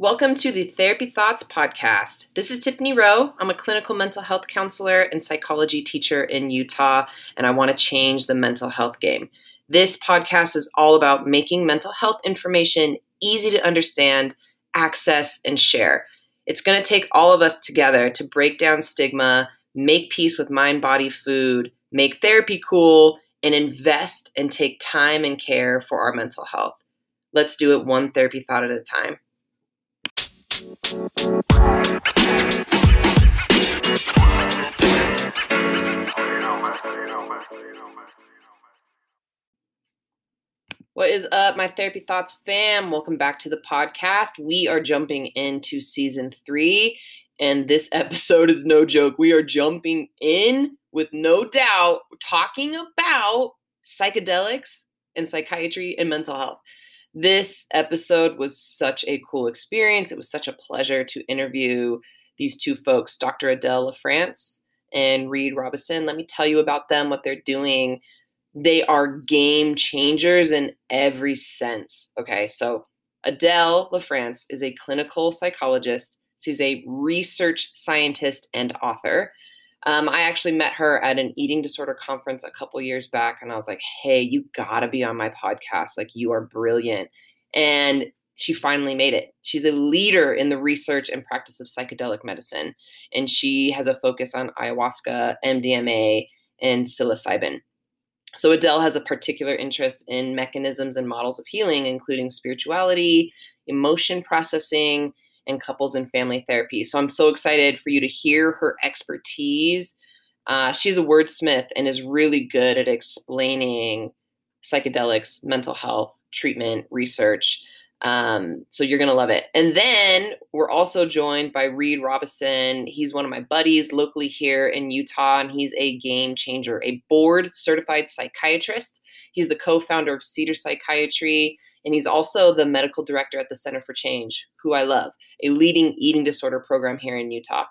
Welcome to the Therapy Thoughts podcast. This is Tiffany Rowe. I'm a clinical mental health counselor and psychology teacher in Utah, and I want to change the mental health game. This podcast is all about making mental health information easy to understand, access, and share. It's going to take all of us together to break down stigma, make peace with mind body food, make therapy cool, and invest and take time and care for our mental health. Let's do it one therapy thought at a time. What is up, my therapy thoughts fam? Welcome back to the podcast. We are jumping into season three, and this episode is no joke. We are jumping in with no doubt talking about psychedelics and psychiatry and mental health. This episode was such a cool experience. It was such a pleasure to interview these two folks, Dr. Adele LaFrance and Reid Robison. Let me tell you about them, what they're doing. They are game changers in every sense. Okay, so Adele LaFrance is a clinical psychologist. She's a research scientist and author. Um, I actually met her at an eating disorder conference a couple years back, and I was like, hey, you gotta be on my podcast. Like, you are brilliant. And she finally made it. She's a leader in the research and practice of psychedelic medicine, and she has a focus on ayahuasca, MDMA, and psilocybin. So, Adele has a particular interest in mechanisms and models of healing, including spirituality, emotion processing, and couples and family therapy. So I'm so excited for you to hear her expertise. Uh, she's a wordsmith and is really good at explaining psychedelics, mental health, treatment, research. Um, so you're going to love it. And then we're also joined by Reid Robison. He's one of my buddies locally here in Utah, and he's a game changer, a board certified psychiatrist. He's the co founder of Cedar Psychiatry and he's also the medical director at the Center for Change, who I love, a leading eating disorder program here in Utah.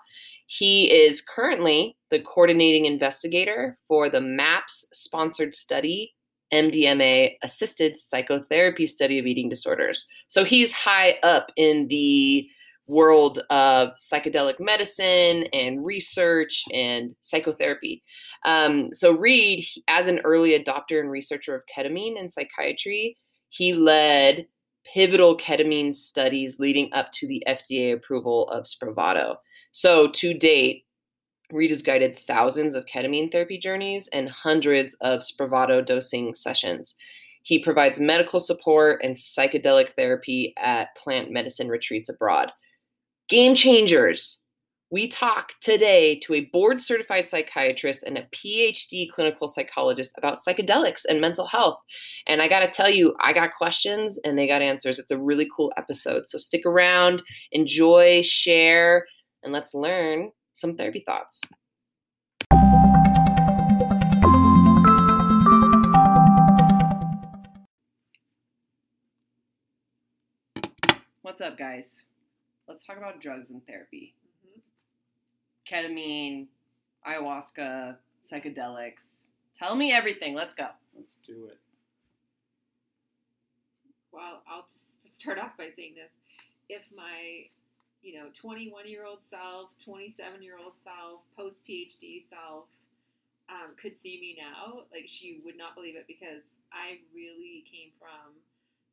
He is currently the coordinating investigator for the MAPS sponsored study, MDMA assisted psychotherapy study of eating disorders. So he's high up in the world of psychedelic medicine and research and psychotherapy. Um, so, Reid, as an early adopter and researcher of ketamine and psychiatry, he led pivotal ketamine studies leading up to the FDA approval of Spravato. So, to date, Reid has guided thousands of ketamine therapy journeys and hundreds of Spravato dosing sessions. He provides medical support and psychedelic therapy at plant medicine retreats abroad. Game changers we talk today to a board certified psychiatrist and a PhD clinical psychologist about psychedelics and mental health. And I got to tell you, I got questions and they got answers. It's a really cool episode. So stick around, enjoy, share, and let's learn some therapy thoughts. What's up, guys? Let's talk about drugs and therapy ketamine, ayahuasca, psychedelics. Tell me everything. Let's go. Let's do it. Well, I'll just start off by saying this. If my, you know, 21 year old self, 27 year old self, post PhD self um, could see me now, like she would not believe it because I really came from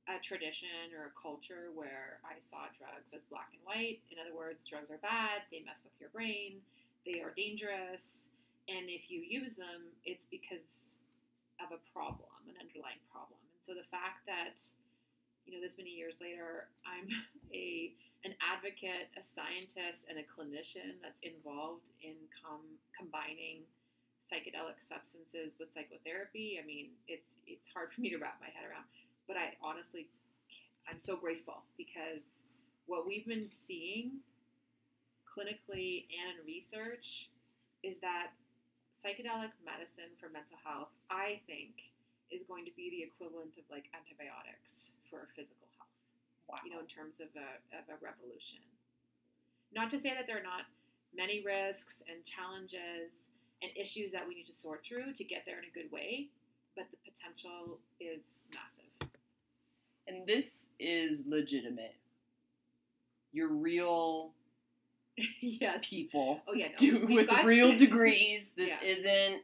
a tradition or a culture where I saw drugs as black and white. In other words, drugs are bad, they mess with your brain, they are dangerous, and if you use them, it's because of a problem, an underlying problem. And so the fact that you know this many years later, I'm a an advocate, a scientist, and a clinician that's involved in com- combining psychedelic substances with psychotherapy. I mean, it's it's hard for me to wrap my head around but I honestly, I'm so grateful because what we've been seeing clinically and in research is that psychedelic medicine for mental health, I think, is going to be the equivalent of like antibiotics for physical health. Wow. You know, in terms of a, of a revolution. Not to say that there are not many risks and challenges and issues that we need to sort through to get there in a good way, but the potential is massive. And this is legitimate. your real yes. people Oh yeah. No. do with got- real degrees. This Yeah. isn't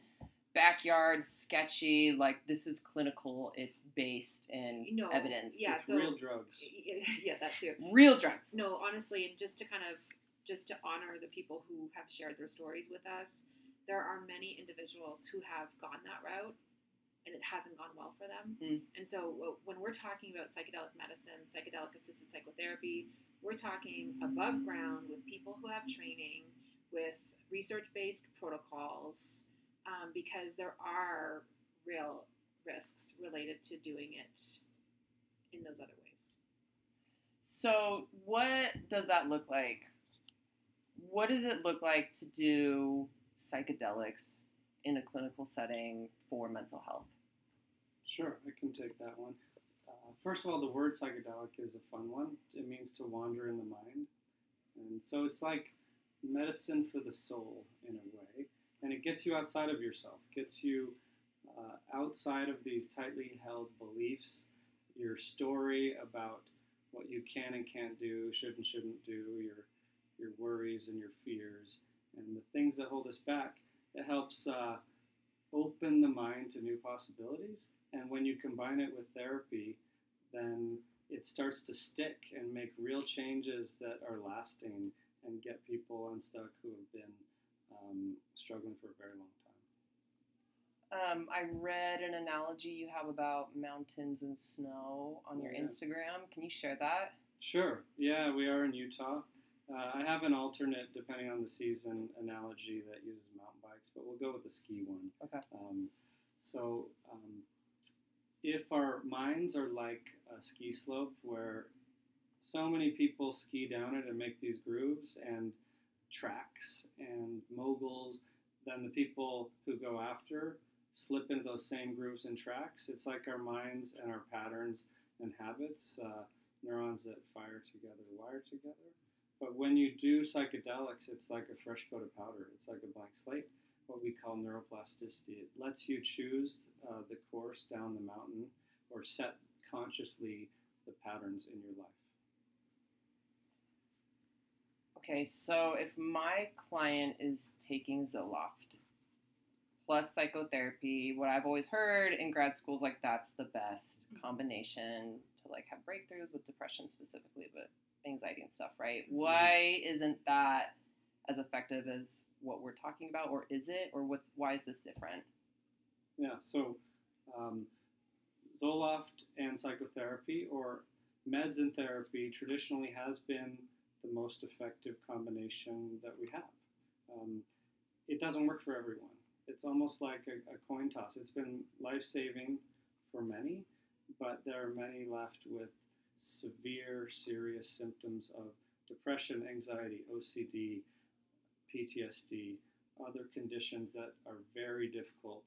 backyard sketchy. Like this is clinical. It's based in No, evidence. yeah. It's so- real drugs. Yeah, that too. real drugs. No, honestly, and just to kind of just to honor the people who have shared their stories with us, there are many individuals who have gone that route and it hasn't gone well for them. Mm. And so when we're talking about psychedelic medicine, psychedelic assisted psychotherapy, we're talking above ground with people who have training, with research based protocols, um, because there are real risks related to doing it in those other ways. So what does that look like? What does it look like to do psychedelics in a clinical setting for mental health? Sure, I can take that one. Uh, first of all, the word psychedelic is a fun one. It means to wander in the mind. And so it's like medicine for the soul in a way. And it gets you outside of yourself, gets you uh, outside of these tightly held beliefs, your story about what you can and can't do, should and shouldn't do, your, your worries and your fears, and the things that hold us back. It helps uh, open the mind to new possibilities. And when you combine it with therapy, then it starts to stick and make real changes that are lasting and get people unstuck who have been um, struggling for a very long time. Um, I read an analogy you have about mountains and snow on your Yeah. Instagram. Can you share that? Sure. Yeah, we are in Utah. Uh, I have an alternate, depending on the season, analogy that uses mountain bikes, but we'll go with the ski one. Okay. Um, so, um, if our minds are like a ski slope where so many people ski down it and make these grooves and tracks and moguls, then the people who go after slip into those same grooves and tracks. It's like our minds and our patterns and habits, uh, neurons that fire together, wire together. But when you do psychedelics, it's like a fresh coat of powder. It's like a blank slate, what we call neuroplasticity. It lets you choose uh, the course down the mountain or set consciously the patterns in your life. Okay, so if my client is taking Zoloft plus psychotherapy, what I've always heard in grad schools, like that's the best combination to like have breakthroughs with depression specifically, but anxiety and stuff, right? Why isn't that as effective as what we're talking about, or is it, or what's why is this different? Yeah, so um, Zoloft and psychotherapy or meds and therapy traditionally has been the most effective combination that we have. Um, it doesn't work for everyone. It's almost like a, a coin toss. It's been life saving for many, but there are many left with severe, serious symptoms of depression, anxiety, OCD, PTSD, other conditions that are very difficult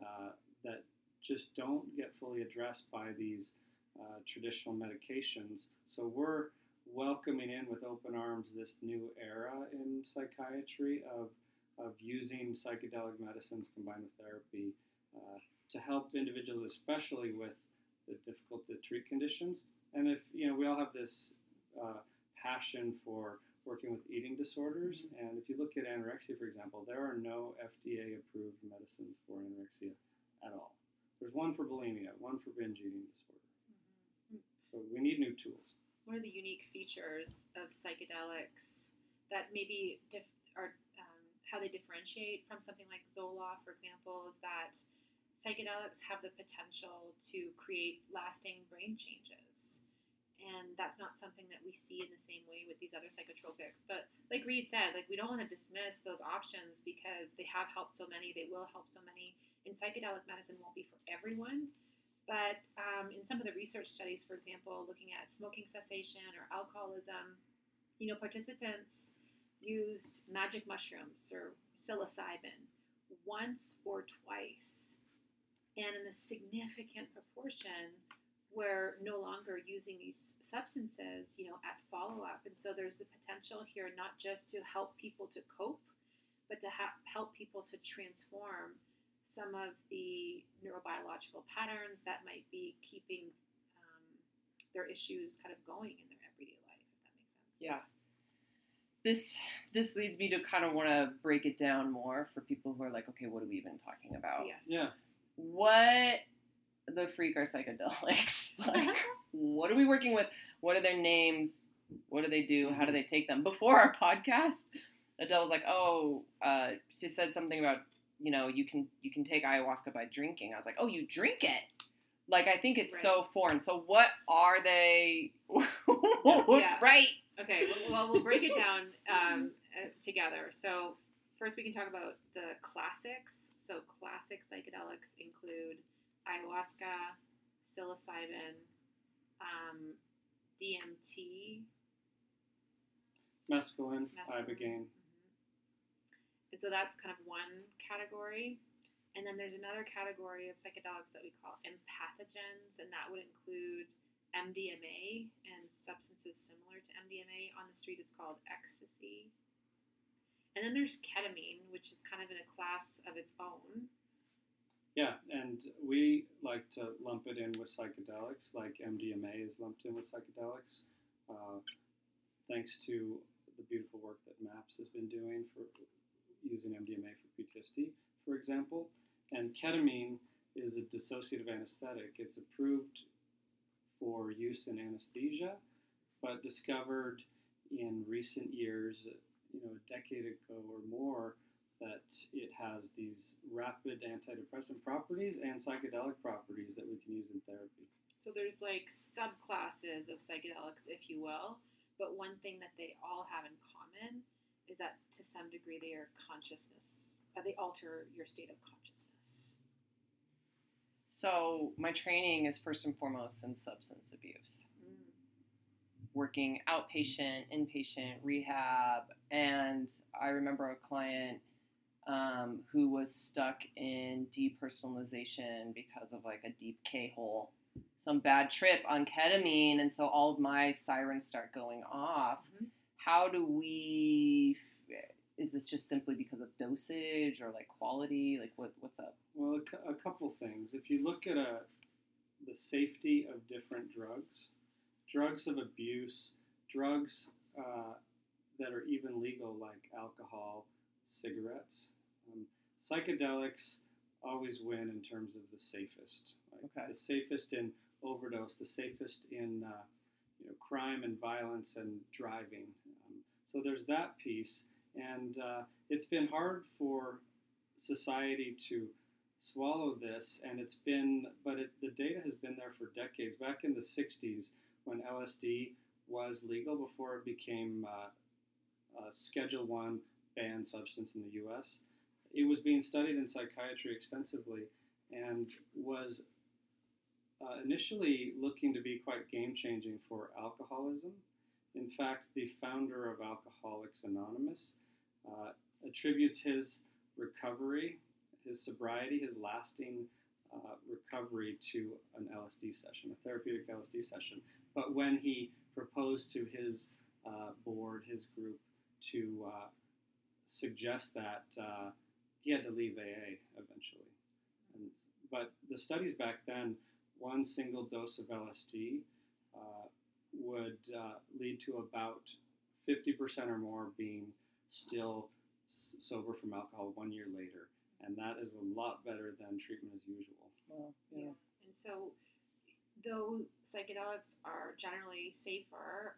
uh, that just don't get fully addressed by these uh, traditional medications. So we're welcoming in with open arms this new era in psychiatry of, of using psychedelic medicines combined with therapy uh, to help individuals, especially with the difficult to treat conditions. And if, you know, we all have this uh, passion for working with eating disorders. And if you look at anorexia, for example, there are no FDA approved medicines for anorexia at all. There's one for bulimia, one for binge eating disorder. So we need new tools. One of the unique features of psychedelics that maybe dif- are um, how they differentiate from something like Zoloft, for example, is that psychedelics have the potential to create lasting brain changes. And that's not something that we see in the same way with these other psychotropics. But like Reid said, like we don't want to dismiss those options because they have helped so many, they will help so many. And psychedelic medicine won't be for everyone. But um, in some of the research studies, for example, looking at smoking cessation or alcoholism, you know, participants used magic mushrooms or psilocybin once or twice, and in a significant proportion were no longer using these substances, you know, at follow up. And so there's the potential here not just to help people to cope, but to ha- help people to transform some of the neurobiological patterns that might be keeping um, their issues kind of going in their everyday life, if that makes sense. Yeah. This this leads me to kind of want to break it down more for people who are like, okay, what are we even talking about? Yes. Yeah. What the freak are psychedelics? like, what are we working with? What are their names? What do they do? How do they take them? Before our podcast, Adele was like, "Oh, uh, she said something about you know you can you can take ayahuasca by drinking." I was like, "Oh, you drink it?" Like I think it's so foreign. So what are they? Yeah. Right. Okay, well, well, we'll break it down um, uh, together. So, first, we can talk about the classics. So, classic psychedelics include ayahuasca, psilocybin, um, DMT, Mescaline, mescaline. ibogaine. Mhm. And so that's kind of one category. And then there's another category of psychedelics that we call empathogens, and that would include MDMA and substances similar to MDMA. On the street, it's called ecstasy. And then there's ketamine, which is kind of in a class of its own. Yeah, and we like to lump it in with psychedelics, like MDMA is lumped in with psychedelics, uh, thanks to the beautiful work that MAPS has been doing for using MDMA for PTSD, for example. And ketamine is a dissociative anesthetic. It's approved for use in anesthesia, but discovered in recent years, you know, a decade ago or more, that it has these rapid antidepressant properties and psychedelic properties that we can use in therapy. So there's like subclasses of psychedelics, if you will. But one thing that they all have in common is that to some degree they are consciousness, uh, they alter your state of consciousness. So my training is first and foremost in substance abuse. working outpatient, inpatient, rehab, and I remember a client um, who was stuck in depersonalization because of like a deep K hole, some bad trip on ketamine, and so all of my sirens start going off. Mhm. How do we? Is this just simply because of dosage or like quality? Like what? What's up? Well, a, cou- a couple things. If you look at a, the safety of different drugs, drugs of abuse, drugs uh, that are even legal, like alcohol, cigarettes, um, psychedelics always win in terms of the safest. Like Okay. The safest in overdose, the safest in uh, you know crime and violence and driving. Um, so there's that piece, and uh, it's been hard for society to swallow this, and it's been, but it, the data has been there for decades. Back in the 60s, when LSD was legal before it became uh, a Schedule One banned substance in the U.S., it was being studied in psychiatry extensively, and was uh, initially looking to be quite game changing for alcoholism. In fact, the founder of Alcoholics Anonymous uh, attributes his recovery, his sobriety, his lasting uh, recovery to an LSD session, a therapeutic LSD session. But when he proposed to his uh, board, his group, to uh, suggest that uh, he had to leave AA eventually. And, but the studies back then, one single dose of LSD uh, would uh, lead to about 50% or more being still s- sober from alcohol one year later. And that is a lot better than treatment as usual. Well, Yeah. And so, though psychedelics are generally safer,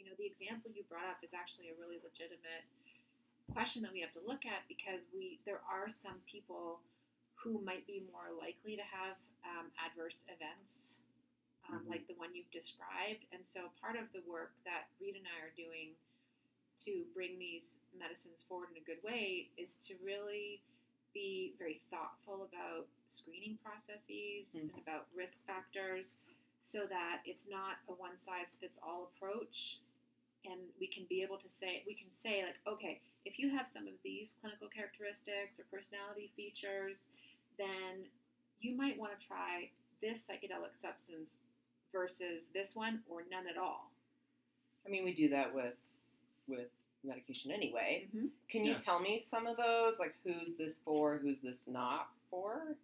you know, the example you brought up is actually a really legitimate question that we have to look at because we there are some people who might be more likely to have um, adverse events um, Mhm. like the one you've described. And so, part of the work that Reid and I are doing to bring these medicines forward in a good way is to really be very thoughtful about screening processes Mm. and about risk factors so that it's not a one size fits all approach and we can be able to say we can say like okay if you have some of these clinical characteristics or personality features then you might want to try this psychedelic substance versus this one or none at all I mean, we do that with with medication anyway. mm-hmm. Can you Yeah. tell me some of those? Like, who's this for? Who's this not for?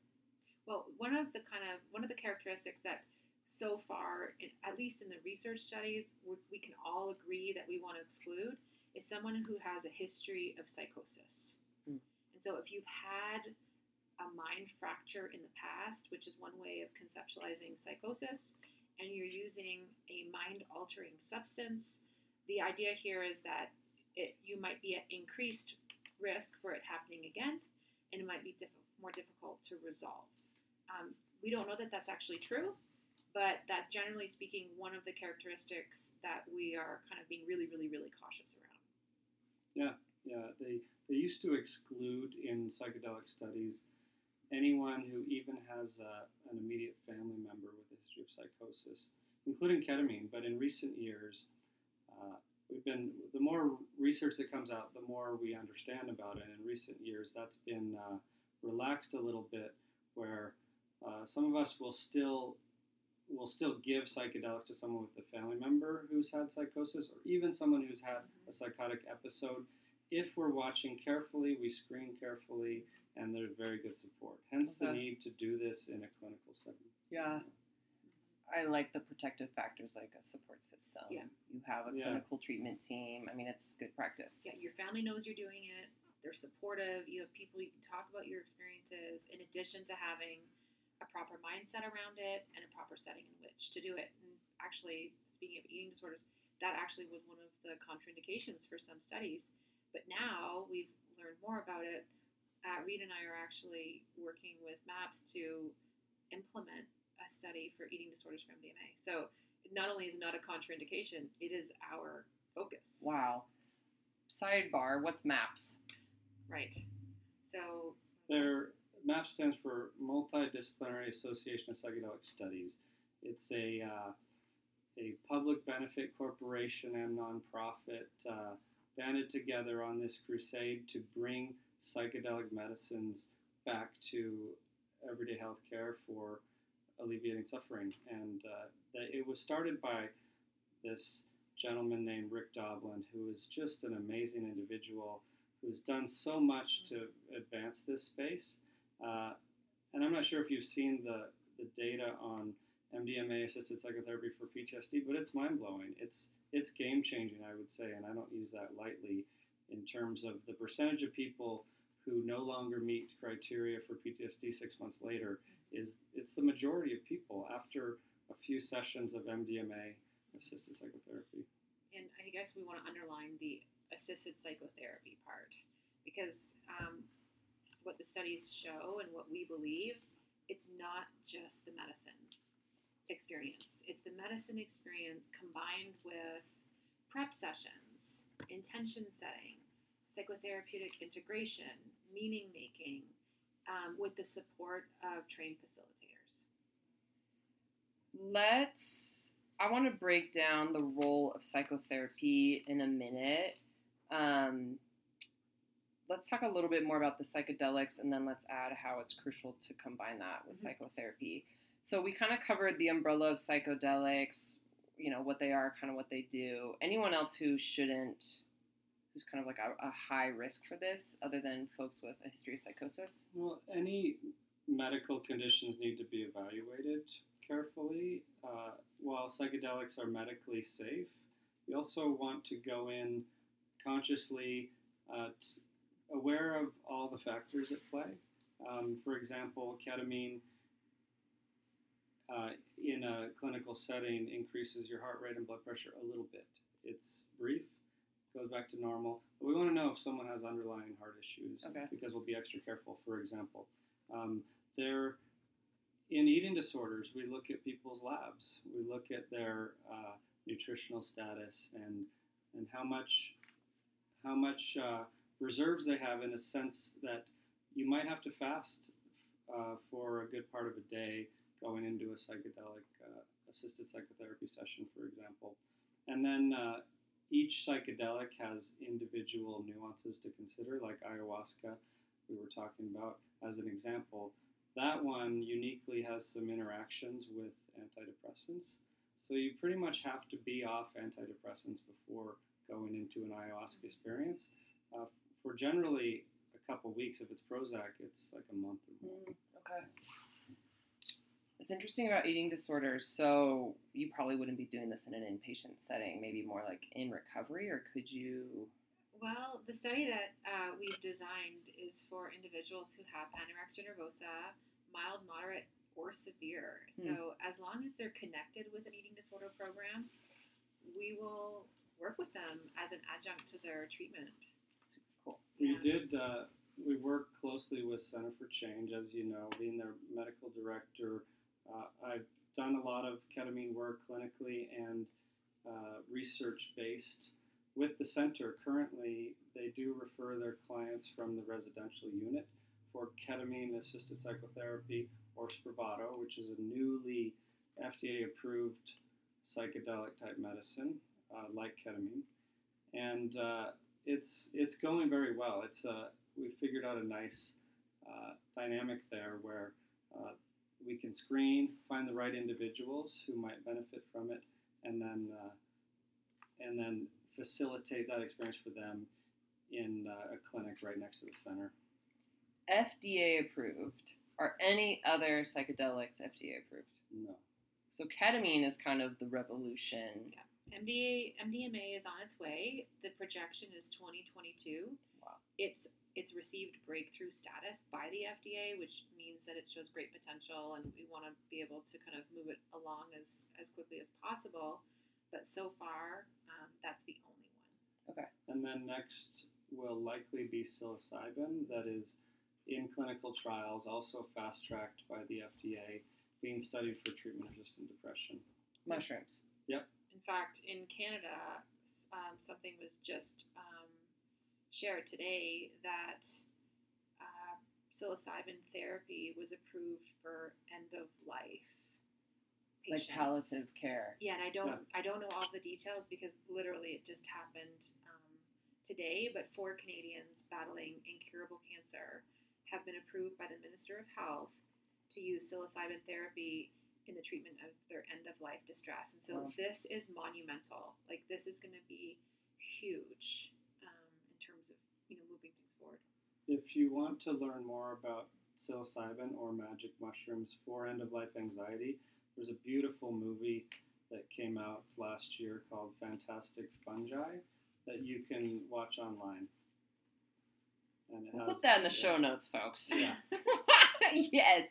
Well, one of the kind of one of the characteristics that so far, in, at least in the research studies, we, we can all agree that we want to exclude is someone who has a history of psychosis. Mm. And so, if you've had a mind fracture in the past, which is one way of conceptualizing psychosis, and you're using a mind altering substance, the idea here is that it, you might be at increased risk for it happening again, and it might be diff- more difficult to resolve. Um, we don't know that that's actually true, but that's generally speaking one of the characteristics that we are kind of being really, really, really cautious around. Yeah, yeah. they they used to exclude in psychedelic studies anyone who even has uh, an immediate family member with a history of psychosis, including ketamine. But in recent years, uh, we've been the more research that comes out, the more we understand about it. In recent years, that's been uh, relaxed a little bit, where uh, some of us will still will still give psychedelics to someone with a family member who's had psychosis, or even someone who's had a psychotic episode. If we're watching carefully, we screen carefully, and there's very good support. Hence the need to do this in a clinical setting. Yeah. I like the protective factors like a support system. Yeah. You have a Yeah. clinical treatment team. I mean, it's good practice. Yeah, your family knows you're doing it. They're supportive. You have people you can talk about your experiences, in addition to having a proper mindset around it and a proper setting in which to do it. And actually, speaking of eating disorders, that actually was one of the contraindications for some studies. But now we've learned more about it. Uh, Reid and I are actually working with MAPS to implement a study for eating disorders for MDMA. So not only is it not a contraindication, it is our focus. Wow. Sidebar, what's MAPS? Right. So Their MAP stands for Multidisciplinary Association of Psychedelic Studies. It's a uh, a public benefit corporation and nonprofit uh, banded together on this crusade to bring psychedelic medicines back to everyday health care for alleviating suffering. And uh, it was started by this gentleman named Rick Doblin, who is just an amazing individual who's done so much to advance this space. Uh, and I'm not sure if you've seen the, the data on MDMA assisted psychotherapy for PTSD, but it's mind blowing. It's it's game changing, I would say, and I don't use that lightly in terms of the percentage of people who no longer meet criteria for PTSD six months later is it's the majority of people after a few sessions of MDMA assisted psychotherapy. and I guess we want to underline the assisted psychotherapy part because um, what the studies show and what we believe, it's not just the medicine experience. It's the medicine experience combined with prep sessions, intention setting, psychotherapeutic integration, meaning making, um, with the support of trained facilitators. Let's. I want to break down the role of psychotherapy in a minute. Um, let's talk a little bit more about the psychedelics and then let's add how it's crucial to combine that with Mhm. psychotherapy. So, we kind of covered the umbrella of psychedelics, you know, what they are, kind of what they do. Anyone else who shouldn't, who's kind of like a, a high risk for this, other than folks with a history of psychosis? Well, any medical conditions need to be evaluated carefully. Uh, while psychedelics are medically safe, we also want to go in consciously uh, t- aware of all the factors at play. Um, for example, ketamine uh, in a clinical setting increases your heart rate and blood pressure a little bit. It's brief, goes back to normal. But we want to know if someone has underlying heart issues Okay. because we'll be extra careful. For example, um, there in eating disorders, we look at people's labs. We look at their uh, nutritional status and and how much how much uh, reserves they have in a sense that you might have to fast uh, for a good part of a day going into a psychedelic uh, assisted psychotherapy session, for example. And then uh, each psychedelic has individual nuances to consider, like ayahuasca, we were talking about as an example. That one uniquely has some interactions with antidepressants. So you pretty much have to be off antidepressants before going into an ayahuasca experience. Uh, for generally a couple weeks, if it's Prozac, it's like a month or more. okay. It's interesting about eating disorders. So you probably wouldn't be doing this in an inpatient setting, maybe more like in recovery, or could you? Well, the study that uh, we've designed is for individuals who have anorexia nervosa, mild, moderate, or severe. Hmm. So as long as they're connected with an eating disorder program, we will work with them as an adjunct to their treatment. Cool. We did. Uh, we work closely with Center for Change, as you know, being their medical director. Uh, I've done a lot of ketamine work clinically and uh, research based. With the center, currently, they do refer their clients from the residential unit for ketamine assisted psychotherapy or Spravato, which is a newly FDA approved psychedelic type medicine uh, like ketamine. And uh, it's it's going very well. It's uh, we figured out a nice uh, dynamic there where uh, we can screen, find the right individuals who might benefit from it, and then uh, and then facilitate that experience for them in uh, a clinic right next to the center. FDA approved. Are any other psychedelics FDA approved? No, So ketamine is kind of the revolution. MDA MDMA is on its way. The projection is 2022. Wow. It's it's received breakthrough status by the FDA, which means that it shows great potential, and we want to be able to kind of move it along as as quickly as possible. But so far, um, that's the only one. Okay. And then next will likely be psilocybin that is in clinical trials, also fast tracked by the FDA, being studied for treatment resistant depression. Mushrooms. In fact, in Canada, um, something was just um, shared today that uh, psilocybin therapy was approved for end of life Patients. Like palliative care. Yeah, and I don't I don't know all the details because literally it just happened um, today. But four Canadians battling incurable cancer have been approved by the Minister of Health to use psilocybin therapy in the treatment of their end of life distress. And so Wow. this is monumental. Like this is going to be huge um, in terms of you know moving things forward. If you want to learn more about psilocybin or magic mushrooms for end of life anxiety, there's a beautiful movie that came out last year called Fantastic Fungi that you can watch online. And it We'll has- put that in the yeah. show notes, folks. Yeah. yes.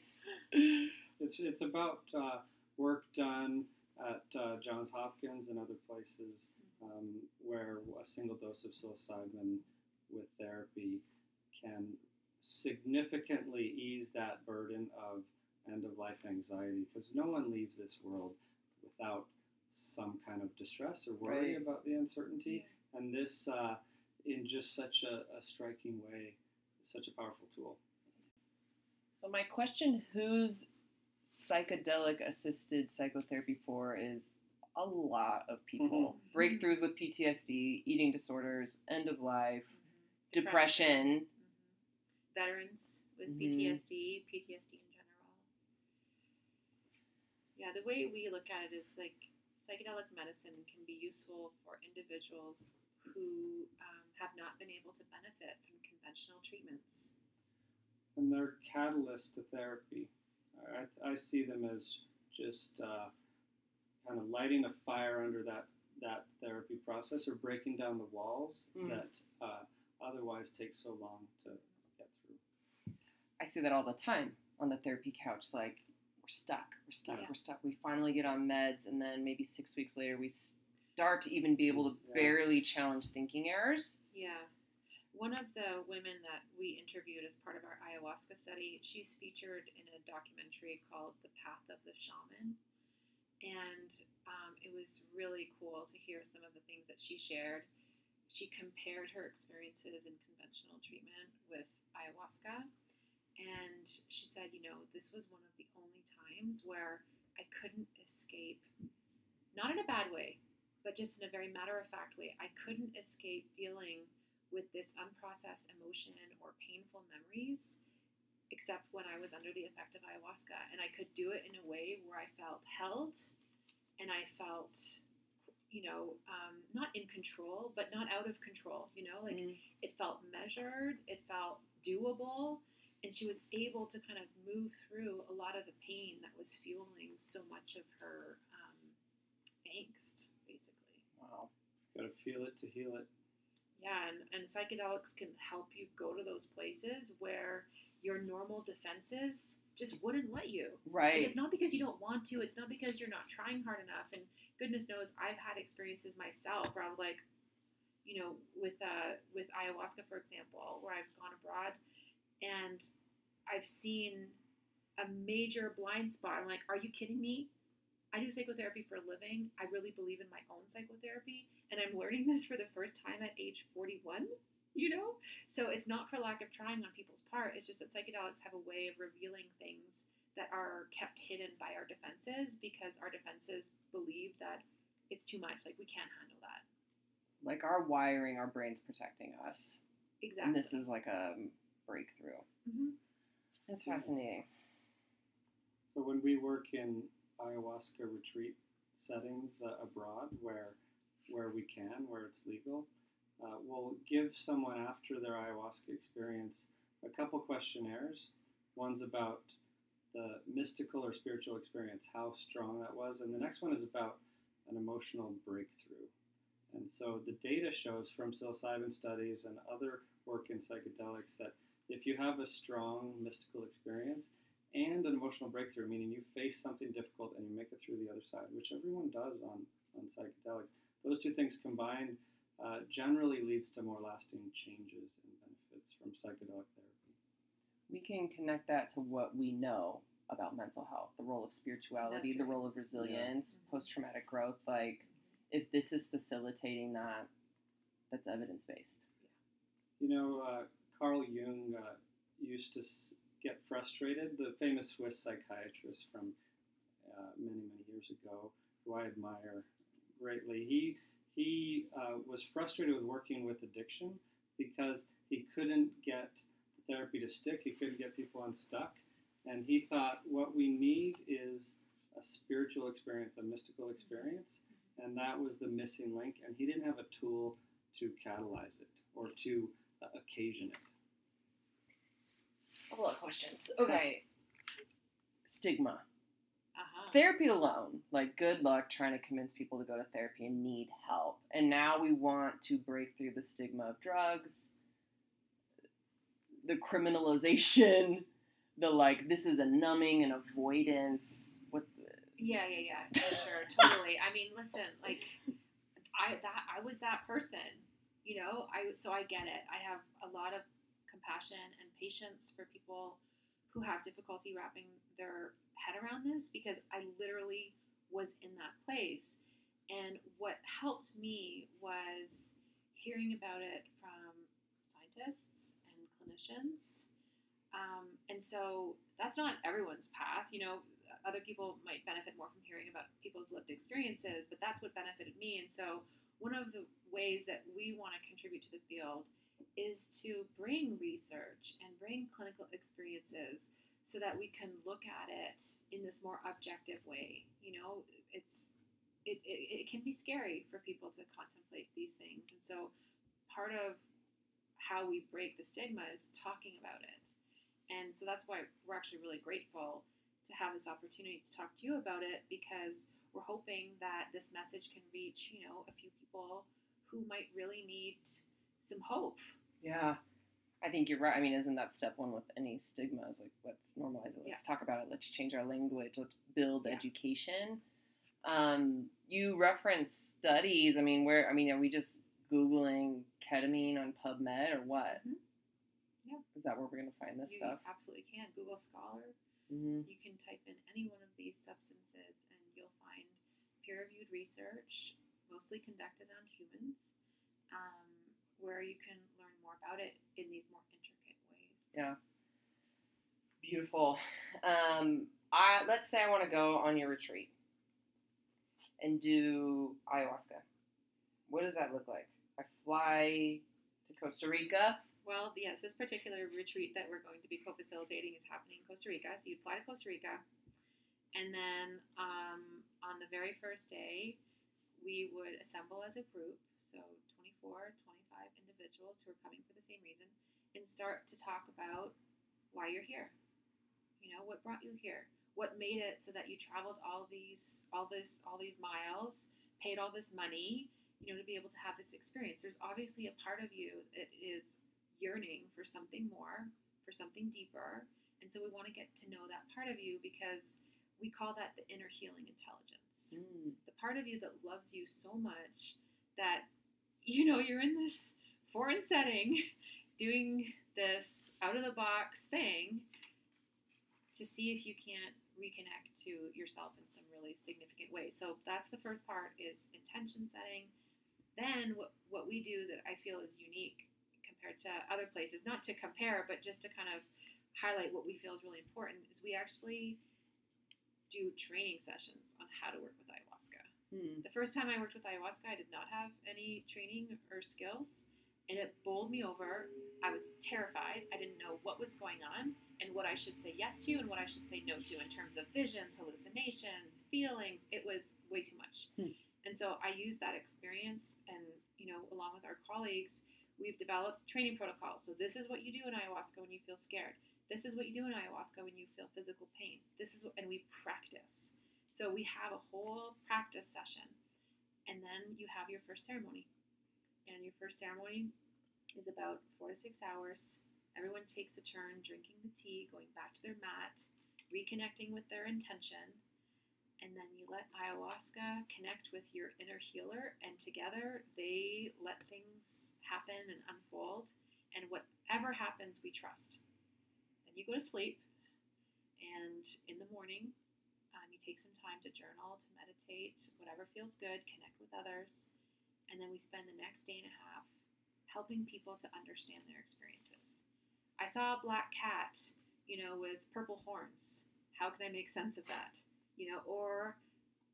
It's it's about uh, work done at uh, Johns Hopkins and other places um, where a single dose of psilocybin with therapy can significantly ease that burden of end of life anxiety because no one leaves this world without some kind of distress or worry Right. about the uncertainty. And this uh, in just such a, a striking way such a powerful tool. So my question: Who's psychedelic assisted psychotherapy for? Is a lot of people. Mhm. Breakthroughs with PTSD, eating disorders, end of life, Mhm. depression. Mhm. Veterans with Mhm. PTSD, PTSD in general. Yeah, the way we look at it is like psychedelic medicine can be useful for individuals who um, have not been able to benefit from conventional treatments. and they're catalysts to therapy. I, I see them as just uh, kind of lighting a fire under that that therapy process or breaking down the walls Mm. that uh, otherwise take so long to get through. I see that all the time on the therapy couch. Like we're stuck, we're stuck, Yeah. we're stuck. We finally get on meds, and then maybe six weeks later, we start to even be able to Yeah. barely challenge thinking errors. Yeah. One of the women that we interviewed as part of our ayahuasca study, she's featured in a documentary called The Path of the Shaman. And um, it was really cool to hear some of the things that she shared. She compared her experiences in conventional treatment with ayahuasca. And she said, you know, this was one of the only times where I couldn't escape, not in a bad way, but just in a very matter of fact way. I couldn't escape dealing with this unprocessed emotion or painful memories except when I was under the effect of ayahuasca. And I could do it in a way where I felt held and I felt, you know, um, not in control, but not out of control, you know, like Mm. it felt measured, it felt doable. and she was able to kind of move through a lot of the pain that was fueling so much of her um, angst, basically. Wow. Got to feel it to heal it. Yeah, and, and psychedelics can help you go to those places where your normal defenses just wouldn't let you. And Right. it's not because you don't want to, it's not because you're not trying hard enough. And goodness knows I've had experiences myself where I'm like, you know, with uh with ayahuasca for example, where I've gone abroad and I've seen a major blind spot. I'm like, are you kidding me? I do psychotherapy for a living. I really believe in my own psychotherapy, and I'm learning this for the first time at age 41. You know, so it's not for lack of trying on people's part. It's just that psychedelics have a way of revealing things that are kept hidden by our defenses because our defenses believe that it's too much. Like we can't handle that. Like our wiring, our brain's protecting us. Exactly. And this is like a breakthrough. Mhm. That's fascinating. So when we work in ayahuasca retreat settings uh, abroad, where where we can, where it's legal, uh, we'll give someone after their ayahuasca experience a couple questionnaires. One's about the mystical or spiritual experience, how strong that was, and the next one is about an emotional breakthrough. And so the data shows from psilocybin studies and other work in psychedelics that if you have a strong mystical experience, and an emotional breakthrough, meaning you face something difficult and you make it through the other side, which everyone does on, on psychedelics. Those two things combined uh, generally leads to more lasting changes and benefits from psychedelic therapy. We can connect that to what we know about mental health, the role of spirituality, That's the role of resilience, Mhm. post traumatic growth. Like, if this is facilitating that, that's evidence based. You know, uh, Carl Jung uh, used to s- get frustrated, the famous Swiss psychiatrist from uh, many, many years ago, who I admire greatly. He he uh, was frustrated with working with addiction because he couldn't get the therapy to stick. He couldn't get people unstuck, and he thought what we need is a spiritual experience, a mystical experience, and that was the missing link. And he didn't have a tool to catalyze it or to uh, occasion it. A lot of questions. Okay. Stigma. Uh-huh. Therapy alone, like, good luck trying to convince people to go to therapy and need help. And now we want to break through the stigma of drugs, the criminalization, the like, this is a numbing and avoidance. What the, Yeah, yeah, yeah, for sure, totally. I mean, listen, like, I that I was that person, you know. I so I get it. I have a lot of compassion and patience for people who have difficulty wrapping their head around this because I literally was in that place. And what helped me was hearing about it from scientists and clinicians. Um, and so that's not everyone's path. You know, other people might benefit more from hearing about people's lived experiences, but that's what benefited me. And so, one of the ways that we want to contribute to the field is to bring research and bring clinical experiences so that we can look at it in this more objective way. You know, it's it, it, it can be scary for people to contemplate these things. And so, part of how we break the stigma is talking about it. And so that's why we're actually really grateful to have this opportunity to talk to you about it because we're hoping that this message can reach, you know, a few people who might really need some hope. yeah. I think you're right. I mean, isn't that step one with any stigma? Is like, let's normalize it. Let's talk about it. Let's change our language. Let's build Yeah. education. Um, you reference studies. I mean, where? I mean, are we just googling ketamine on PubMed or what? Mhm. Yeah. Is that where we're gonna find this you stuff? absolutely can. Google Scholar, hmm you can type in any one of these substances and you'll find peer reviewed research, mostly conducted on humans, um, where you can learn more about it in these more intricate ways. Yeah. Beautiful. Um, I let's say I want to go on your retreat and do ayahuasca. What does that look like? I fly to Costa Rica. Well, yes, this particular retreat that we're going to be co-facilitating is happening in Costa Rica. So you'd fly to Costa Rica, and then um, on the very first day, we would assemble as a group, so 24, 25 individuals who are coming for the same reason, and start to talk about why you're here. You know, what brought you here? What made it so that you traveled all these all this all these miles, paid all this money, you know, to be able to have this experience. There's obviously a part of you that is yearning for something more, for something deeper. And so we want to get to know that part of you because we call that the inner healing intelligence. Mm. The part of you that loves you so much that you know you're in this foreign setting doing this out of the box thing to see if you can't reconnect to yourself in some really significant ways. So that's the first part is intention setting. Then what, what we do that I feel is unique compared to other places, not to compare, but just to kind of highlight what we feel is really important, is we actually do training sessions on how to work with ayahuasca. Mm. The first time I worked with ayahuasca, I did not have any training or skills, and it bowled me over. I was terrified. I didn't know what was going on and what I should say yes to and what I should say no to in terms of visions, hallucinations, feelings. It was way too much. Hmm. And so I used that experience, and you know, along with our colleagues, we've developed training protocols. So this is what you do in ayahuasca when you feel scared. This is what you do in ayahuasca when you feel physical pain. This is what, and we practice. So we have a whole practice session, and then you have your first ceremony. And your first ceremony is about four to six hours. Everyone takes a turn drinking the tea, going back to their mat, reconnecting with their intention, and then you let ayahuasca connect with your inner healer, and together they let things happen and unfold. And whatever happens, we trust. Then you go to sleep, and in the morning, um, you take some time to journal, to meditate, whatever feels good, connect with others, and then we spend the next day and a half helping people to understand their experiences. I saw a black cat, you know, with purple horns. How can I make sense of that? You know, or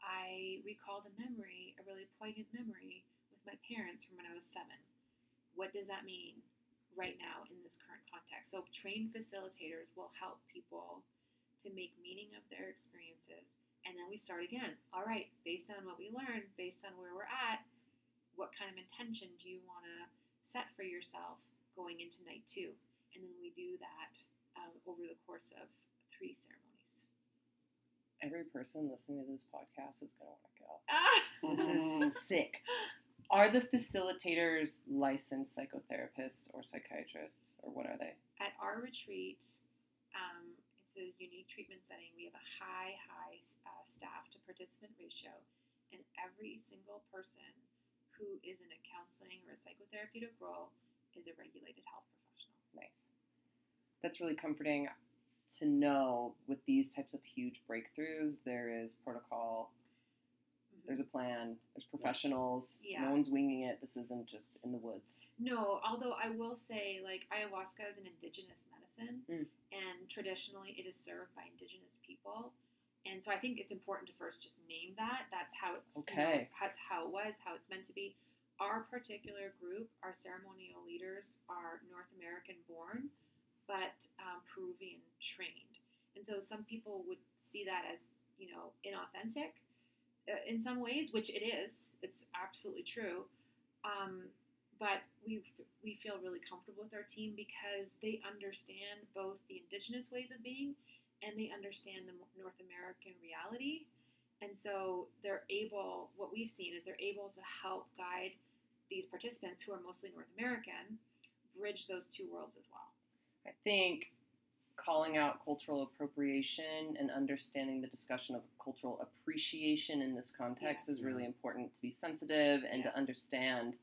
I recalled a memory, a really poignant memory with my parents from when I was seven. What does that mean right now in this current context? So, trained facilitators will help people to make meaning of their experiences. And then we start again. All right, based on what we learned, based on where we're at, what kind of intention do you want to set for yourself going into night two? And then we do that um, over the course of three ceremonies. Every person listening to this podcast is going to want to go. Ah! This is sick. Are the facilitators licensed psychotherapists or psychiatrists, or what are they? At our retreat, um, it's a unique treatment setting. We have a high, high uh, staff to participant ratio, and every single person who is in a counseling or a psychotherapeutic role is a regulated health professional. Nice. That's really comforting to know with these types of huge breakthroughs, there is protocol, there's a plan, there's professionals, Yeah. no one's winging it. This isn't just in the woods. No, although I will say, like, ayahuasca is an indigenous medicine, Mm. and traditionally it is served by indigenous people. And so I think it's important to first just name that. That's how it's, you know, Okay. that's how it was, how it's meant to be. Our particular group, our ceremonial leaders, are North American born, but um, Peruvian trained. And so some people would see that as, you know, inauthentic uh, in some ways, which it is. It's absolutely true. Um, but we we feel really comfortable with our team because they understand both the indigenous ways of being and they understand the North American reality. And so they're able, what we've seen is they're able to help guide these participants who are mostly North American bridge those two worlds as well. I think calling out cultural appropriation and understanding the discussion of cultural appreciation in this context is really important to be sensitive and Yeah. to understand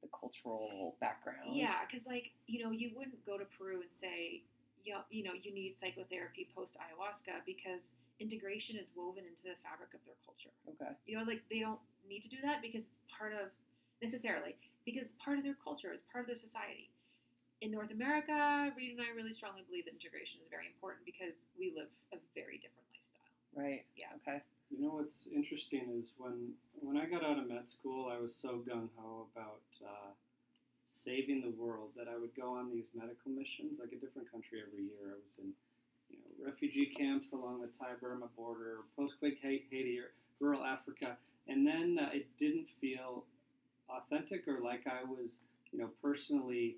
the cultural background. Yeah, because like you know, you wouldn't go to Peru and say, you know, you know, you need psychotherapy post ayahuasca because integration is woven into the fabric of their culture. Okay. You know, like they don't need to do that because it's part of necessarily because it's part of their culture, it's part of their society. In North America, Reid and I really strongly believe that integration is very important because we live a very different lifestyle. Right. Yeah. Okay. You know what's interesting is when when I got out of med school, I was so gung ho about uh, saving the world that I would go on these medical missions, like a different country every year. I was in you know refugee camps along the Thai Burma border, post quake Haiti, or rural Africa, and then uh, it didn't feel authentic or like I was you know personally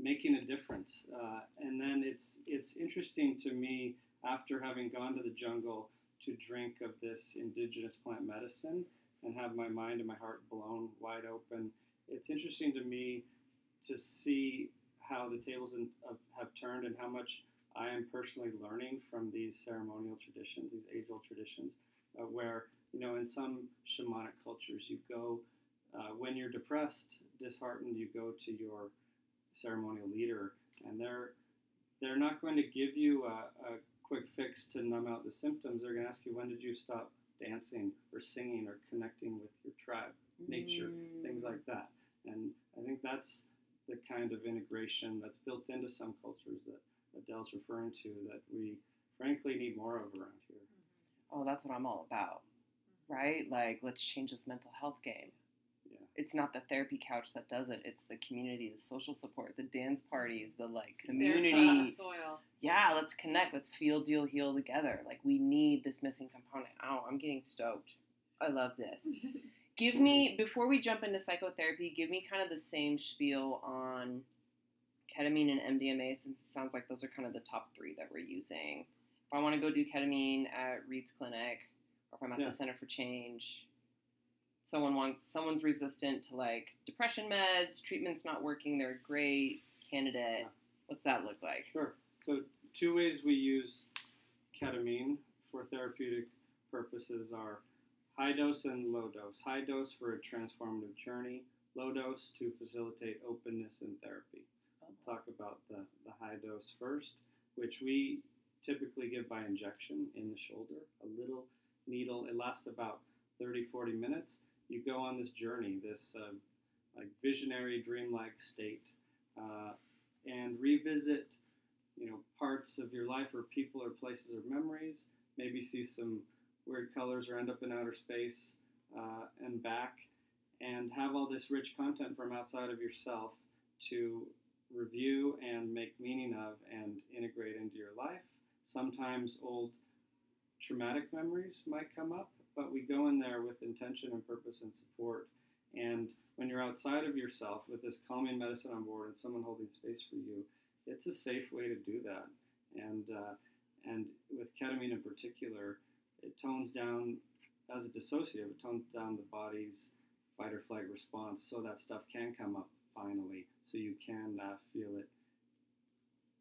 making a difference. Uh, and then it's it's interesting to me after having gone to the jungle to drink of this indigenous plant medicine and have my mind and my heart blown wide open. It's interesting to me to see how the tables in, uh, have turned and how much I am personally learning from these ceremonial traditions, these age-old traditions, uh, where you know in some shamanic cultures you go uh, when you're depressed, disheartened, you go to your ceremonial leader, and they're they're not going to give you a, a quick fix to numb out the symptoms. They're going to ask you when did you stop dancing or singing or connecting with your tribe, nature, mm. things like that. And I think that's the kind of integration that's built into some cultures that, that Dell's referring to that we frankly need more of around here. Mm-hmm. Oh, that's what I'm all about, mm-hmm. right? Like, let's change this mental health game Yeah. it's not the therapy couch that does it. It's the community, the social support, the dance parties, the like community. The soil. Yeah, let's connect. Let's feel, deal, heal together. Like we need this missing component. Oh, I'm getting stoked. I love this. give me before we jump into psychotherapy. Give me kind of the same spiel on ketamine and MDMA, since it sounds like those are kind of the top three that we're using. If I want to go do ketamine at Reid's clinic, or if I'm at yeah. the Center for Change, someone wants someone's resistant to like depression meds, treatment's not working, they're a great candidate. Yeah. What's that look like? Sure. So two ways we use ketamine for therapeutic purposes are high dose and low dose. High dose for a transformative journey, low dose to facilitate openness in therapy. I'll talk about the, the high dose first, which we typically give by injection in the shoulder, a little needle. It lasts about 30, 40 minutes you go on this journey, this uh, like visionary, dreamlike state, uh, and revisit, you know, parts of your life or people or places or memories. Maybe see some weird colors or end up in outer space uh, and back, and have all this rich content from outside of yourself to review and make meaning of and integrate into your life. Sometimes old traumatic memories might come up but we go in there with intention and purpose and support. And when you're outside of yourself with this calming medicine on board and someone holding space for you, it's a safe way to do that. And uh, and with ketamine in particular, it tones down as a dissociative. It tones down the body's fight or flight response, so that stuff can come up finally, so you can uh, feel it,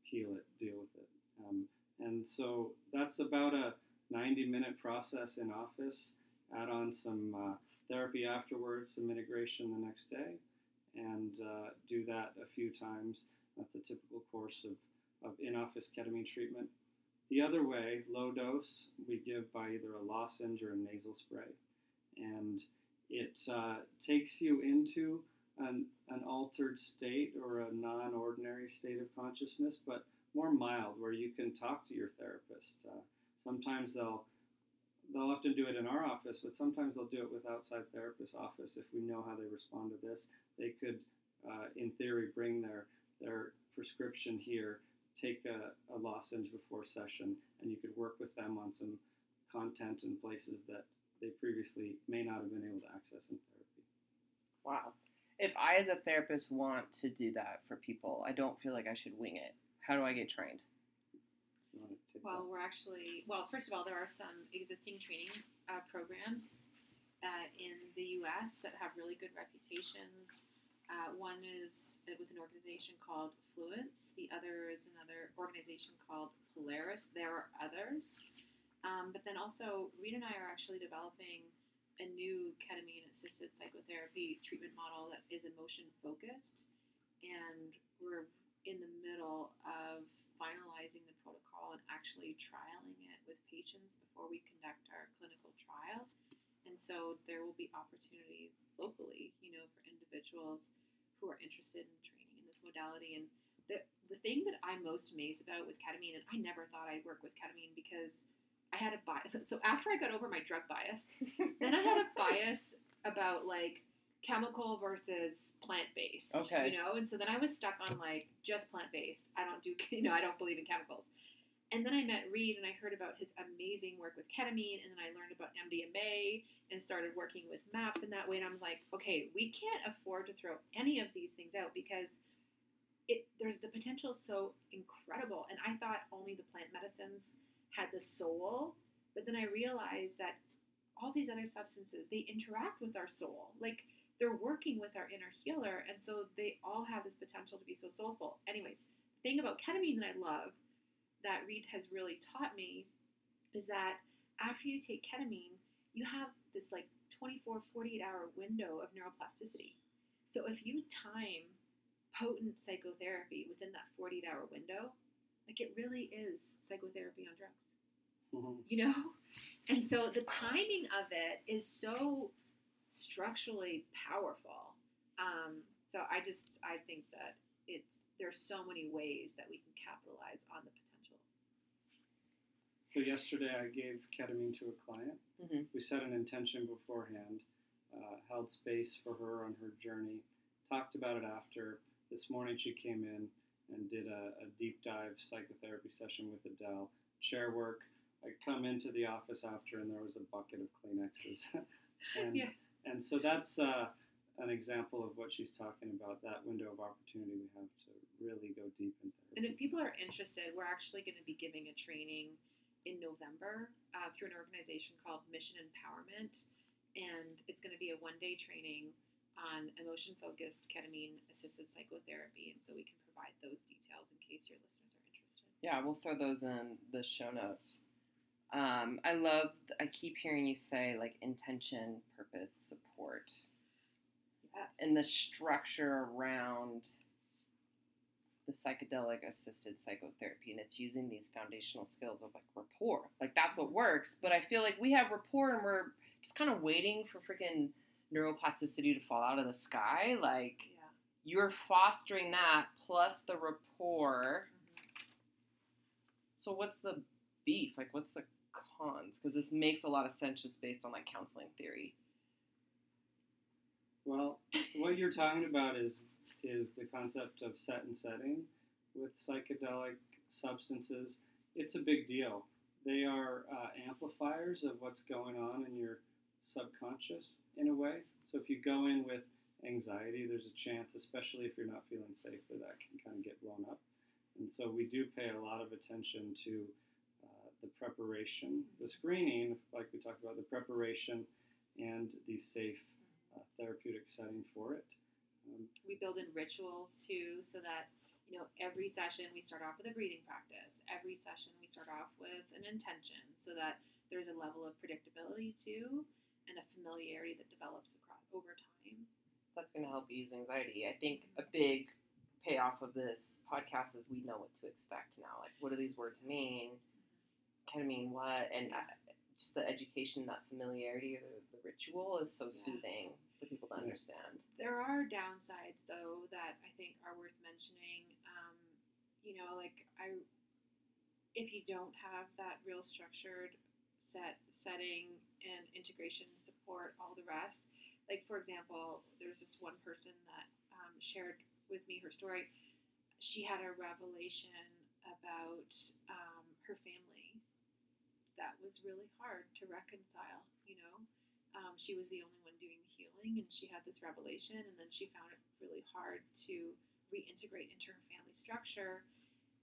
heal it, deal with it. Um, and so that's about a 90 minute process in office, add on some uh, therapy afterwards, some integration the next day, and uh, do that a few times. That's a typical course of, of in office ketamine treatment. The other way, low dose, we give by either a lozenge or a nasal spray. And it uh, takes you into an, an altered state or a non ordinary state of consciousness, but more mild, where you can talk to your therapist. Uh, Sometimes they'll they'll often do it in our office, but sometimes they'll do it with outside therapist office if we know how they respond to this. They could, uh, in theory, bring their their prescription here, take a, a lozenge before session, and you could work with them on some content and places that they previously may not have been able to access in therapy. Wow. If I, as a therapist, want to do that for people, I don't feel like I should wing it. How do I get trained? Well, we're actually, well, first of all, there are some existing training uh, programs uh, in the US that have really good reputations. Uh, one is with an organization called Fluence, the other is another organization called Polaris. There are others. Um, but then also, Reid and I are actually developing a new ketamine assisted psychotherapy treatment model that is emotion focused. And we're in the middle of finalizing the protocol and actually trialing it with patients before we conduct our clinical trial. And so there will be opportunities locally, you know, for individuals who are interested in training in this modality. And the, the thing that I'm most amazed about with ketamine, and I never thought I'd work with ketamine because I had a bias. So after I got over my drug bias, then I had a bias about like chemical versus plant based. Okay. You know, and so then I was stuck on like just plant based. I don't do, you know, I don't believe in chemicals. And then I met Reid and I heard about his amazing work with ketamine, and then I learned about MDMA and started working with MAPS in that way. And I'm like, okay, we can't afford to throw any of these things out because it there's the potential so incredible. And I thought only the plant medicines had the soul, but then I realized that all these other substances they interact with our soul. Like they're working with our inner healer, and so they all have this potential to be so soulful. Anyways, thing about ketamine that I love that Reid has really taught me is that after you take ketamine, you have this like 24, 48 hour window of neuroplasticity. So if you time potent psychotherapy within that 48 hour window, like it really is psychotherapy on drugs, Mhm. you know? And so the timing of it is so structurally powerful. Um, so I just, I think that it's, there's so many ways that we can capitalize on the potential. So yesterday I gave ketamine to a client. Mhm. We set an intention beforehand, uh, held space for her on her journey, talked about it after. This morning she came in and did a, a deep dive psychotherapy session with Adele. Chair work. I come into the office after and there was a bucket of Kleenexes. and, Yeah. and so that's uh, an example of what she's talking about, that window of opportunity we have to really go deep in therapy. And if people are interested, we're actually going to be giving a training in November uh, through an organization called Mission Empowerment. And it's going to be a one day training on emotion focused ketamine assisted psychotherapy. And so we can provide those details in case your listeners are interested. Yeah, we'll throw those in the show notes. Um, I love. I keep hearing you say like intention, purpose, support, Yes. and the structure around the psychedelic assisted psychotherapy, and it's using these foundational skills of like rapport. Like that's what works. But I feel like we have rapport, and we're just kind of waiting for freaking neuroplasticity to fall out of the sky. Like yeah. you're fostering that plus the rapport. Mhm. So what's the beef? Like what's the cons? Because this makes a lot of sense just based on like counseling theory. Well, what you're talking about is is the concept of set and setting with psychedelic substances. It's a big deal. They are uh, amplifiers of what's going on in your subconscious in a way. So if you go in with anxiety, there's a chance, especially if you're not feeling safe, that that can kind of get blown up. And so we do pay a lot of attention to uh, the preparation, the screening, like we talked about, the preparation and the safe uh, therapeutic setting for it. We build in rituals too, so that you know every session we start off with a breathing practice. Every session we start off with an intention, so that there's a level of predictability too, and a familiarity that develops across over time. That's going to help ease anxiety. I think a big payoff of this podcast is we know what to expect now. Like, what do these words mean? Kind of mean what? And uh, just the education, that familiarity, or the, the ritual is so Yeah. soothing for people to understand. There are downsides though that I think are worth mentioning. Um, you know, like I, if you don't have that real structured set setting and integration support, all the rest. Like for example, there's this one person that um, shared with me her story. She had a revelation about um, her family that was really hard to reconcile. You know, um, she was the only one doing the healing, and she had this revelation, and then she found it really hard to reintegrate into her family structure.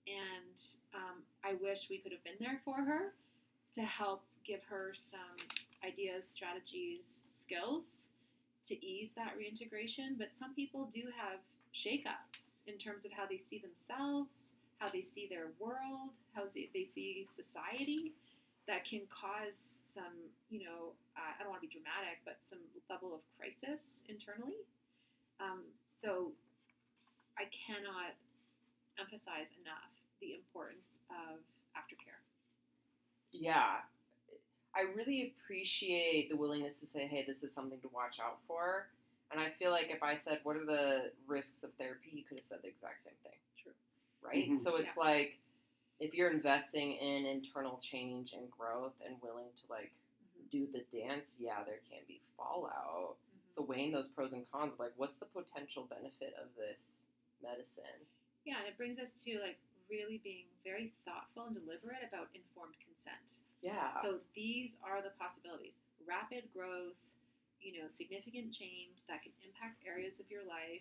And um, I wish we could have been there for her to help give her some ideas, strategies, skills to ease that reintegration. But some people do have shakeups in terms of how they see themselves, how they see their world, how they, they see society that can cause some, you know, uh, I don't want to be dramatic, but some level of crisis internally. Um, so I cannot emphasize enough the importance of aftercare. Yeah. I really appreciate the willingness to say, hey, this is something to watch out for. And I feel like if I said, what are the risks of therapy, you could have said the exact same thing. True. Right? Mhm. So it's like if you're investing in internal change and growth and willing to like mm-hmm. do the dance, yeah, there can be fallout. Mm-hmm. So weighing those pros and cons, like what's the potential benefit of this medicine? Yeah, and it brings us to like really being very thoughtful and deliberate about informed consent. Yeah. So these are the possibilities: rapid growth, you know, significant change that can impact areas of your life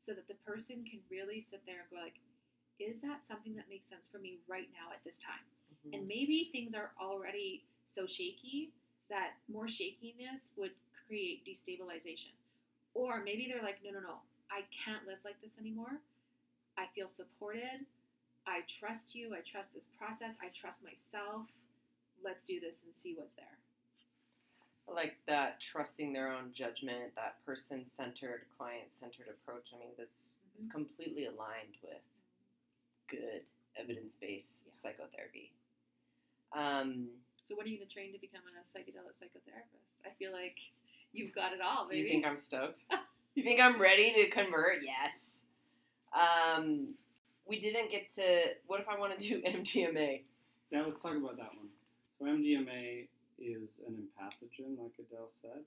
so that the person can really sit there and go like, is that something that makes sense for me right now at this time? Mm-hmm. And maybe things are already so shaky that more shakiness would create destabilization. Or maybe they're like, no, no, no, I can't live like this anymore. I feel supported. I trust you. I trust this process. I trust myself. Let's do this and see what's there. I like that trusting their own judgment, that person centered, client centered approach. I mean, this is Mhm. completely aligned with good evidence based Yeah. psychotherapy. Um, So, what are you going to train to become a psychedelic psychotherapist? I feel like you've got it all, do you think I'm stoked? you think I'm ready to convert? Yes. Um, we didn't get to. What if I want to do MDMA? Yeah, let's talk about that one. So MDMA is an empathogen, like Adele said,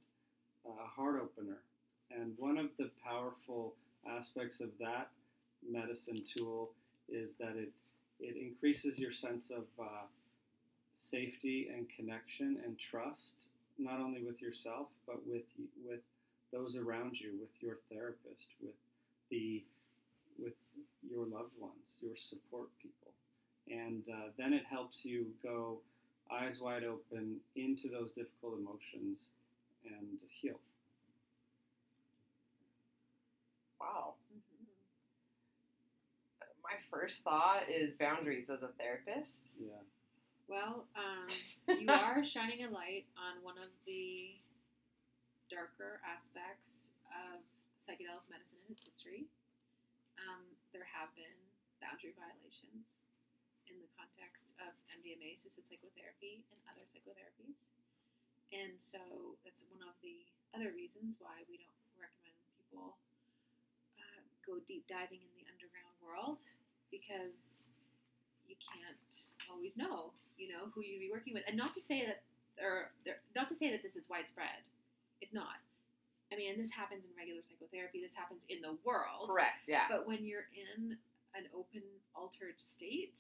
a heart opener. And one of the powerful aspects of that medicine tool is that it it increases your sense of uh, safety and connection and trust, not only with yourself but with with those around you, with your therapist, with the with your loved ones, your support people and uh, then it helps you go eyes wide open into those difficult emotions and heal. Wow. My first thought is boundaries as a therapist. Yeah, Well, um, you are shining a light on one of the darker aspects of psychedelic medicine in its history. Um, there have been boundary violations in the context of MDMA assisted psychotherapy and other psychotherapies. And so that's one of the other reasons why we don't recommend people uh, go deep diving in the underground world because you can't always know, you know, who you'd be working with. And not to say that, or not to say that this is widespread. It's not. I mean, and this happens in regular psychotherapy. This happens in the world. Correct. Yeah. But when you're in an open, altered state,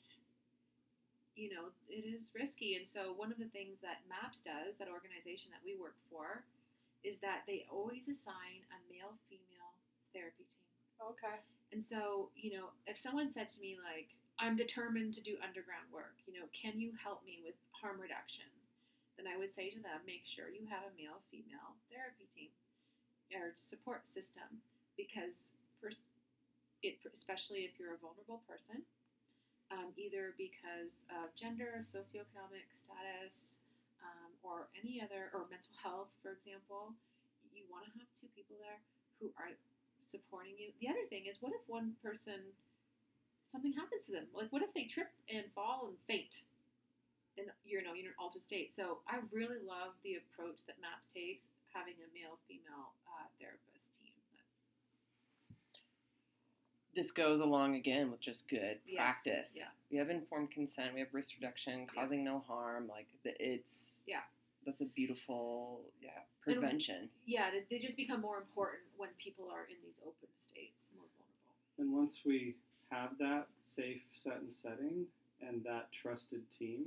you know, it is risky. And so, one of the things that MAPS does, that organization that we work for, is that they always assign a male female therapy team. Okay. And so, you know, if someone said to me, like, I'm determined to do underground work, you know, can you help me with harm reduction? Then I would say to them, make sure you have a male female therapy team or support system because, first, it, especially if you're a vulnerable person, um, either because of gender, socioeconomic status, um, or any other, or mental health, for example, you want to have two people there who are supporting you. The other thing is, what if one person, something happens to them? Like, what if they trip and fall and faint? And you know, you're in an altered state. So I really love the approach that MAPS takes, having a male female uh, therapist team. This goes along again with just good Yes, practice. yeah. We have informed consent. We have risk reduction, causing no harm. Like the, it's Yeah. That's a beautiful yeah And- prevention. Yeah, they, they just become more important when people are in these open states, more vulnerable. and once we have that safe set and setting and that trusted team,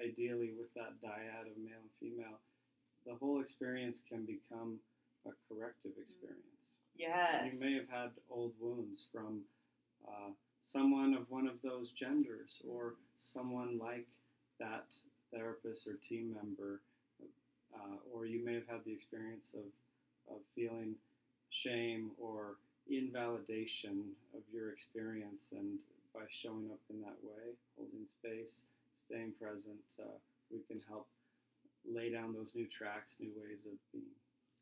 ideally with that dyad of male and female, the whole experience can become a corrective experience. Yes. You may have had old wounds from uh, someone of one of those genders or someone like that therapist or team member, uh, or you may have had the experience of, of feeling shame or invalidation of your experience. And by showing up in that way, holding space, staying present, uh, we can help lay down those new tracks, new ways of being.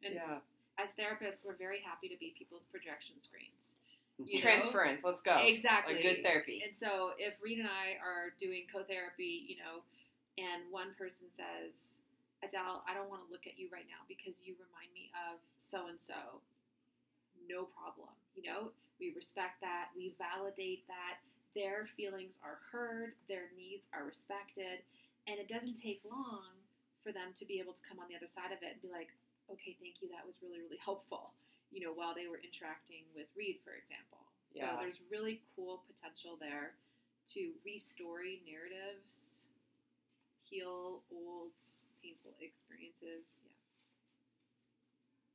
And yeah. as therapists, we're very happy to be people's projection screens. You know? Transference. Let's go. Exactly. Like good therapy. And so if Reid and I are doing co-therapy, you know, and one person says, Adele, I don't want to look at you right now because you remind me of so and so. No problem. You know, we respect that. We validate that. Their feelings are heard. Their needs are respected. And it doesn't take long for them to be able to come on the other side of it and be like, okay, thank you. That was really, really helpful. You know, while they were interacting with Reid, for example. Yeah. So there's really cool potential there to restory narratives, heal old painful experiences. Yeah.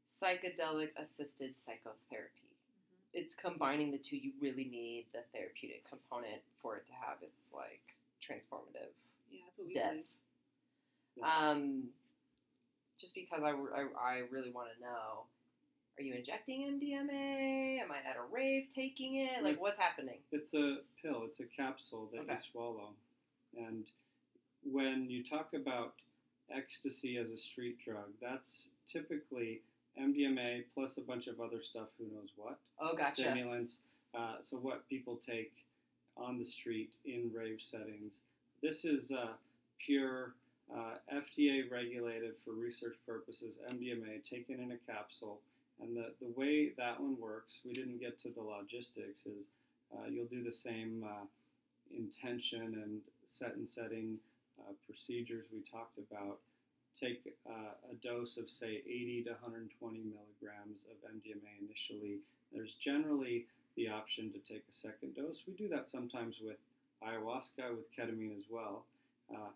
Psychedelic assisted psychotherapy. Mm-hmm. It's combining the two. You really need the therapeutic component for it to have its like transformative Yeah, that's what we depth. Yeah. Um, just because I, I, I really want to know, are you injecting MDMA? Am I at a rave taking it? Like, It's- what's happening? It's a pill. It's a capsule that Okay. you swallow. And when you talk about ecstasy as a street drug, that's typically MDMA plus a bunch of other stuff. Who knows what? Oh, gotcha. Stimulants. Uh, so what people take on the street in rave settings. This is uh, pure uh, FDA regulated for research purposes MDMA taken in a capsule. And the, the way that one works, we didn't get to the logistics, is uh, you'll do the same uh, intention and set and setting uh, procedures we talked about. Take uh, a dose of, say, 80 to 120 milligrams of MDMA initially. There's generally the option to take a second dose. We do that sometimes with ayahuasca, with ketamine as well. Uh,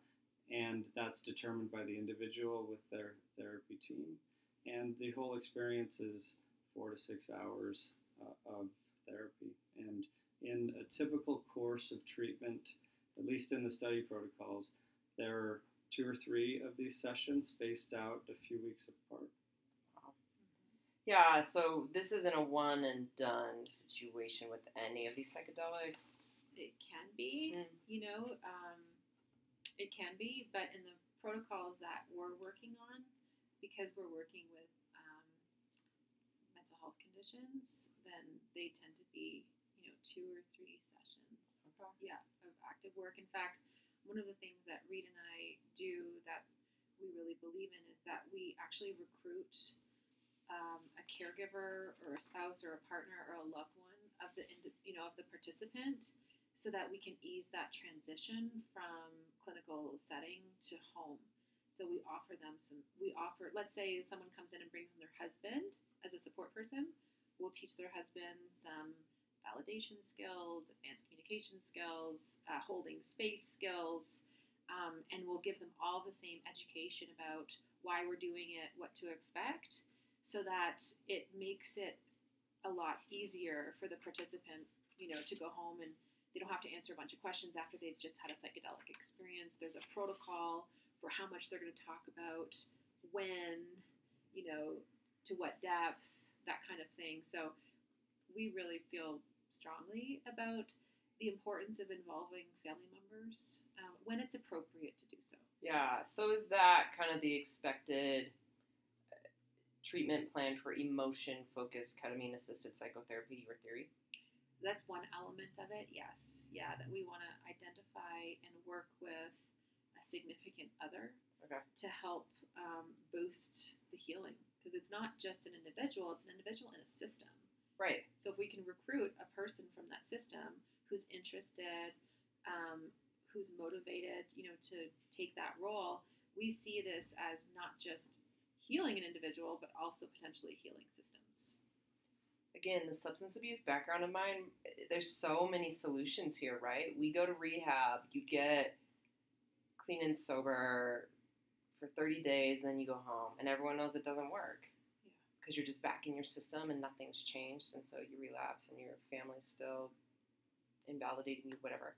and that's determined by the individual with their therapy team. And the whole experience is four to six hours uh, of therapy. And in a typical course of treatment, at least in the study protocols, there are two or three of these sessions spaced out a few weeks apart. Yeah, so this isn't a one and done situation with any of these psychedelics. It can be, Mm. you know, um, it can be, but in the protocols that we're working on, because we're working with um, mental health conditions, then they tend to be, you know, two or three sessions. Okay. Yeah, of active work. In fact, one of the things that Reid and I do that we really believe in is that we actually recruit um, a caregiver or a spouse or a partner or a loved one of the you know of the participant, so that we can ease that transition from clinical setting to home. So we offer them some. We offer, let's say someone comes in and brings in their husband as a support person. We'll teach their husband some validation skills, advanced communication skills, uh, holding space skills, um, and we'll give them all the same education about why we're doing it, what to expect, so that it makes it a lot easier for the participant, you know, to go home and they don't have to answer a bunch of questions after they've just had a psychedelic experience. There's a protocol for how much they're going to talk about, when, you know, to what depth, that kind of thing. So we really feel strongly about the importance of involving family members um, when it's appropriate to do so. Yeah, so is that kind of the expected uh, treatment plan for emotion focused ketamine assisted psychotherapy, your theory? That's one element of it, yes. Yeah, that we want to identify and work with a significant other Okay. to help um, boost the healing. Because it's not just an individual, it's an individual in a system. Right. So if we can recruit a person from that system who's interested, um, who's motivated, you know, to take that role, we see this as not just healing an individual, but also potentially healing systems. Again, the substance abuse background of mine, there's so many solutions here, right? We go to rehab, you get clean and sober for 30 days, then you go home, and everyone knows it doesn't work. Because you're just back in your system and nothing's changed, and so you relapse and your family's still invalidating you, whatever.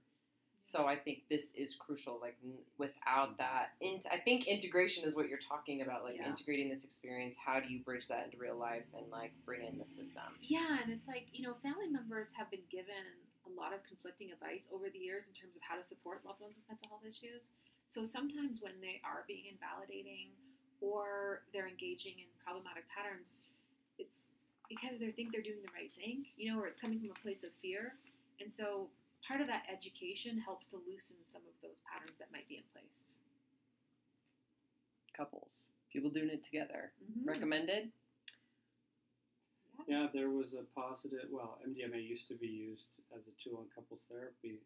So I think this is crucial. Like n- without mm-hmm. that, int- I think integration is what you're talking about. Like Yeah. integrating this experience. How do you bridge that into real life and like bring in the system? Yeah, and it's like, you know, family members have been given a lot of conflicting advice over the years in terms of how to support loved ones with mental health issues. So sometimes when they are being invalidating or they're engaging in problematic patterns, it's because they think they're doing the right thing, you know, or it's coming from a place of fear. And so part of that education helps to loosen some of those patterns that might be in place. Couples, people doing it together. Mhm. Recommended. Yeah, there was a positive. Well, MDMA used to be used as a tool in couples therapy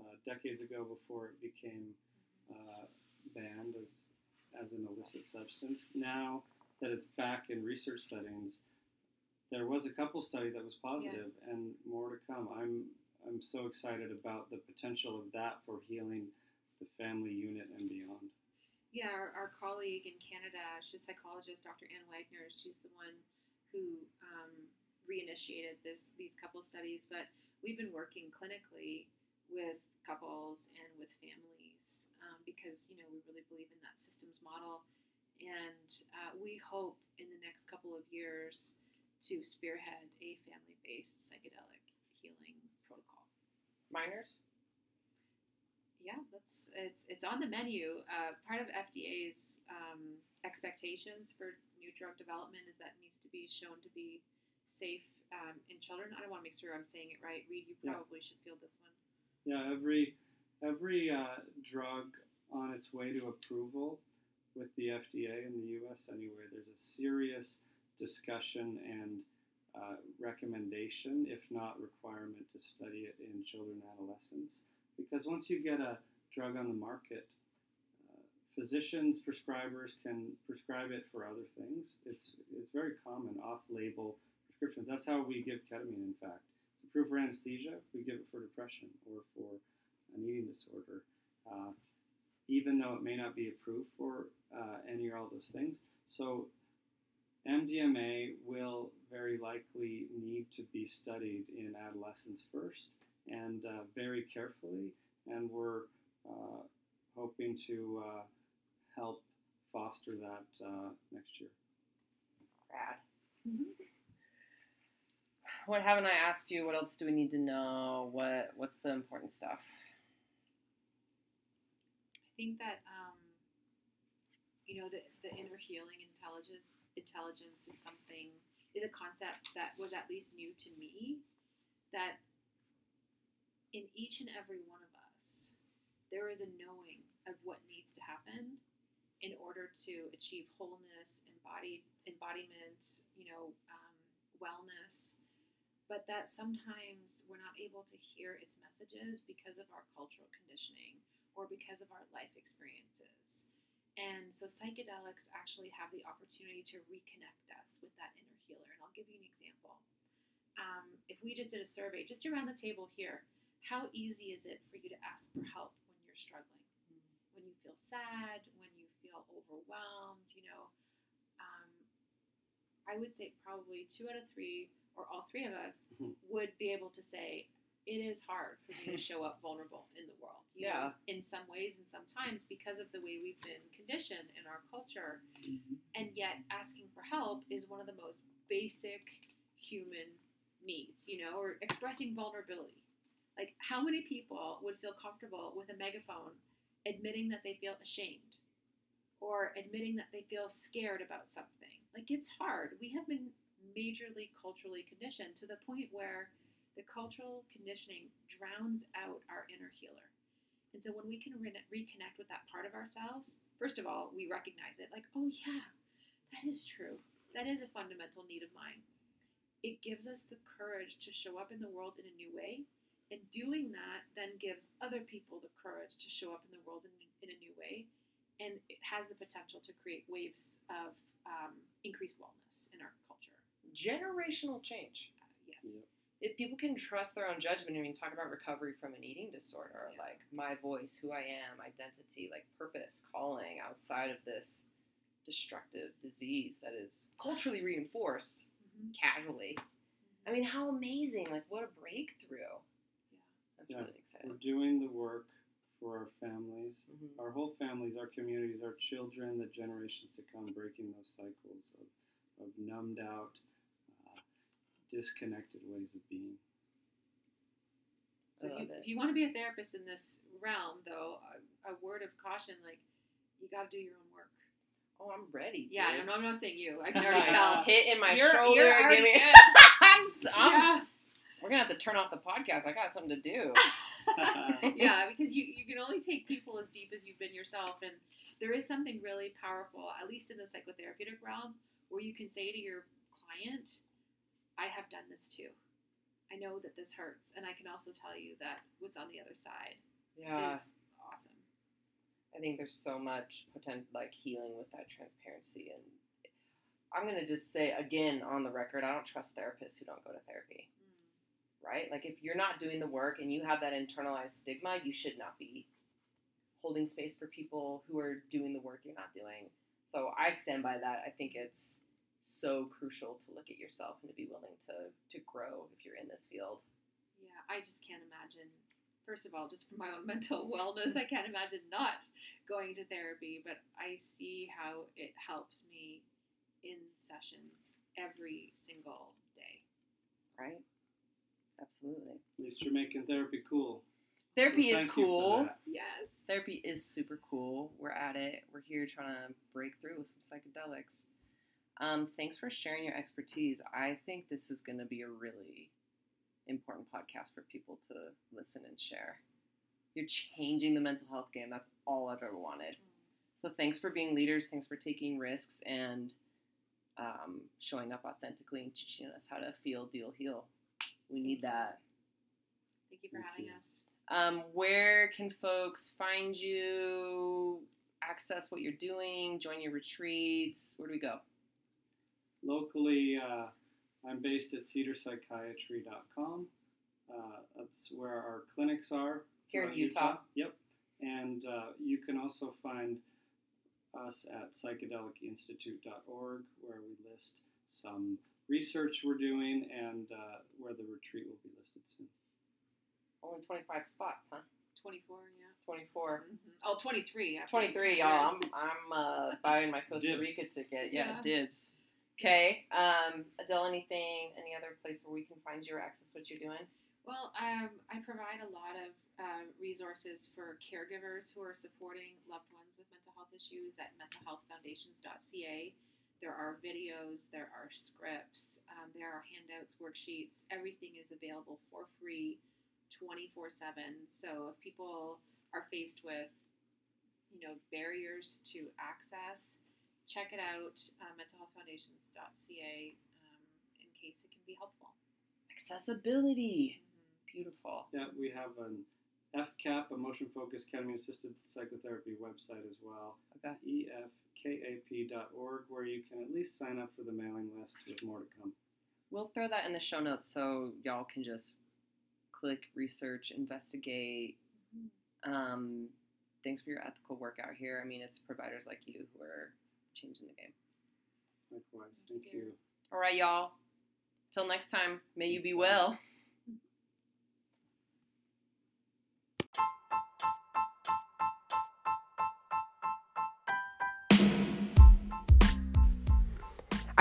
uh, decades ago before it became uh, banned as as an illicit substance. Now that it's back in research settings, there was a couple study that was positive, and more to come. I'm I'm so excited about the potential of that for healing the family unit and beyond. Yeah, our, our colleague in Canada, she's a psychologist, Dr. Anne Wagner. She's the one who um, reinitiated this these couple studies, but we've been working clinically with couples and with families because you know we really believe in that systems model, and uh, we hope in the next couple of years to spearhead a family-based psychedelic healing protocol. Minors? Yeah, that's it's it's on the menu. Uh, part of FDA's um, expectations for new drug development is that it needs to be shown to be safe um, in children. I don't want to make sure I'm saying it right. Reid, you Yeah. probably should field this one. Yeah, every every uh, drug on its way to approval with the FDA in the U.S. anyway, there's a serious discussion and uh, recommendation, if not requirement, to study it in children and adolescents. Because once you get a drug on the market, uh, physicians, prescribers can prescribe it for other things. It's it's very common off-label prescriptions. That's how we give ketamine. In fact, it's approved for anesthesia. We give it for depression or for an eating disorder, uh, even though it may not be approved for uh, any or all those things. So MDMA will very likely need to be studied in adolescents first and uh, very carefully, and we're uh, hoping to uh, help foster that uh, next year. Rad. What haven't I asked you? What else do we need to know? What What's the important stuff? I think that um, you know the the inner healing intelligence intelligence is something is a concept that was at least new to me. That in each and every one of us, there is a knowing of what needs to happen in order to achieve wholeness, embodied embodiment, you know, um, wellness. But that sometimes we're not able to hear its messages because of our cultural conditioning or because of our life experiences. And so psychedelics actually have the opportunity to reconnect us with that inner healer. And I'll give you an example. Um, if we just did a survey, just around the table here, how easy is it for you to ask for help when you're struggling? When you feel sad, when you feel overwhelmed, you know? Um, I would say probably two out of three, or all three of us, Mhm. would be able to say, it is hard for me to show up vulnerable in the world. You know, in some ways and sometimes because of the way we've been conditioned in our culture. Mm-hmm. And yet, asking for help is one of the most basic human needs, you know, or expressing vulnerability. Like, how many people would feel comfortable with a megaphone admitting that they feel ashamed or admitting that they feel scared about something? Like, it's hard. We have been majorly culturally conditioned to the point where the cultural conditioning drowns out our inner healer. And so when we can re- reconnect with that part of ourselves, first of all, we recognize it like, oh, yeah, that is true. That is a fundamental need of mine. It gives us the courage to show up in the world in a new way. And doing that then gives other people the courage to show up in the world in, in a new way. And it has the potential to create waves of um, increased wellness in our culture. Generational change. Uh, yes. Yep. If people can trust their own judgment, I mean, talk about recovery from an eating disorder, Yeah. like my voice, who I am, identity, like purpose, calling outside of this destructive disease that is culturally reinforced Mhm. casually. I mean, how amazing! Like, what a breakthrough! Yeah, that's Yeah. really We're exciting. doing the work for our families, Mhm. our whole families, our communities, our children, the generations to come, breaking those cycles of, of numbed out, disconnected ways of being. So if you, if you want to be a therapist in this realm, though, a, a word of caution, like you got to do your own work. Oh, I'm ready. Yeah, dude. I'm not, I'm not saying you. I can already tell. Hit in my You're- shoulder. you're already me- I'm, s- I'm- yeah, We're gonna have to turn off the podcast. I got something to do. yeah, because you you can only take people as deep as you've been yourself, and there is something really powerful, at least in the psychotherapeutic realm, where you can say to your client, "I have done this too. I know that this hurts, and I can also tell you that what's on the other side Yeah, is awesome." I think there's so much potential, like healing with that transparency. And I'm gonna just say again on the record, I don't trust therapists who don't go to therapy. Mm. Right? Like if you're not doing the work and you have that internalized stigma, you should not be holding space for people who are doing the work you're not doing. So I stand by that. I think it's so crucial to look at yourself and to be willing to to grow if you're in this field. Yeah, I just can't imagine. First of all, just for my own mental wellness, I can't imagine not going to therapy, but I see how it helps me in sessions every single day. Right? Absolutely. At least you're making therapy cool. Therapy Well, is thank you for cool. Yes. Therapy is super cool. We're at it. We're here trying to break through with some psychedelics. Um, thanks for sharing your expertise. I think this is going to be a really important podcast for people to listen and share. You're changing the mental health game. That's all I've ever wanted. So thanks for being leaders. Thanks for taking risks and um, showing up authentically and teaching us how to feel, deal, heal. We need that. Thank you for Thank having you. us. Um, where can folks find you, access what you're doing, join your retreats? Where do we go? Locally, uh, I'm based at cedarpsychiatry.com. Uh, that's where our clinics are. Here in throughout Utah? Yep. And uh, you can also find us at psychedelicinstitute.org, where we list some research we're doing and uh, where the retreat will be listed soon. Only 25 spots, huh? 24, yeah. 24. Mhm. Oh, 23. I 23, y'all. I'm, I'm uh, buying my Costa Dibs. Rica ticket. Yeah, Yeah. dibs. Okay. Um, Adele, anything, any other place where we can find you or access what you're doing? Well, um, I provide a lot of um, resources for caregivers who are supporting loved ones with mental health issues at mentalhealthfoundations.ca. There are videos, there are scripts, um, there are handouts, worksheets. Everything is available for free 24 7. So if people are faced with you know, barriers to access, check it out, uh, mentalhealthfoundations.ca, um, in case it can be helpful. Accessibility. Mhm. Beautiful. Yeah, we have an EFKAP, a motion focused ketamine assisted psychotherapy website as well. Okay. Efkap.org, where you can at least sign up for the mailing list with more to come. We'll throw that in the show notes so y'all can just click, research, investigate. Um, thanks for your ethical work out here. I mean, it's providers like you who are changing the game. Likewise, thank Thank you. you. All right, y'all. Till next time, may you be Peace well.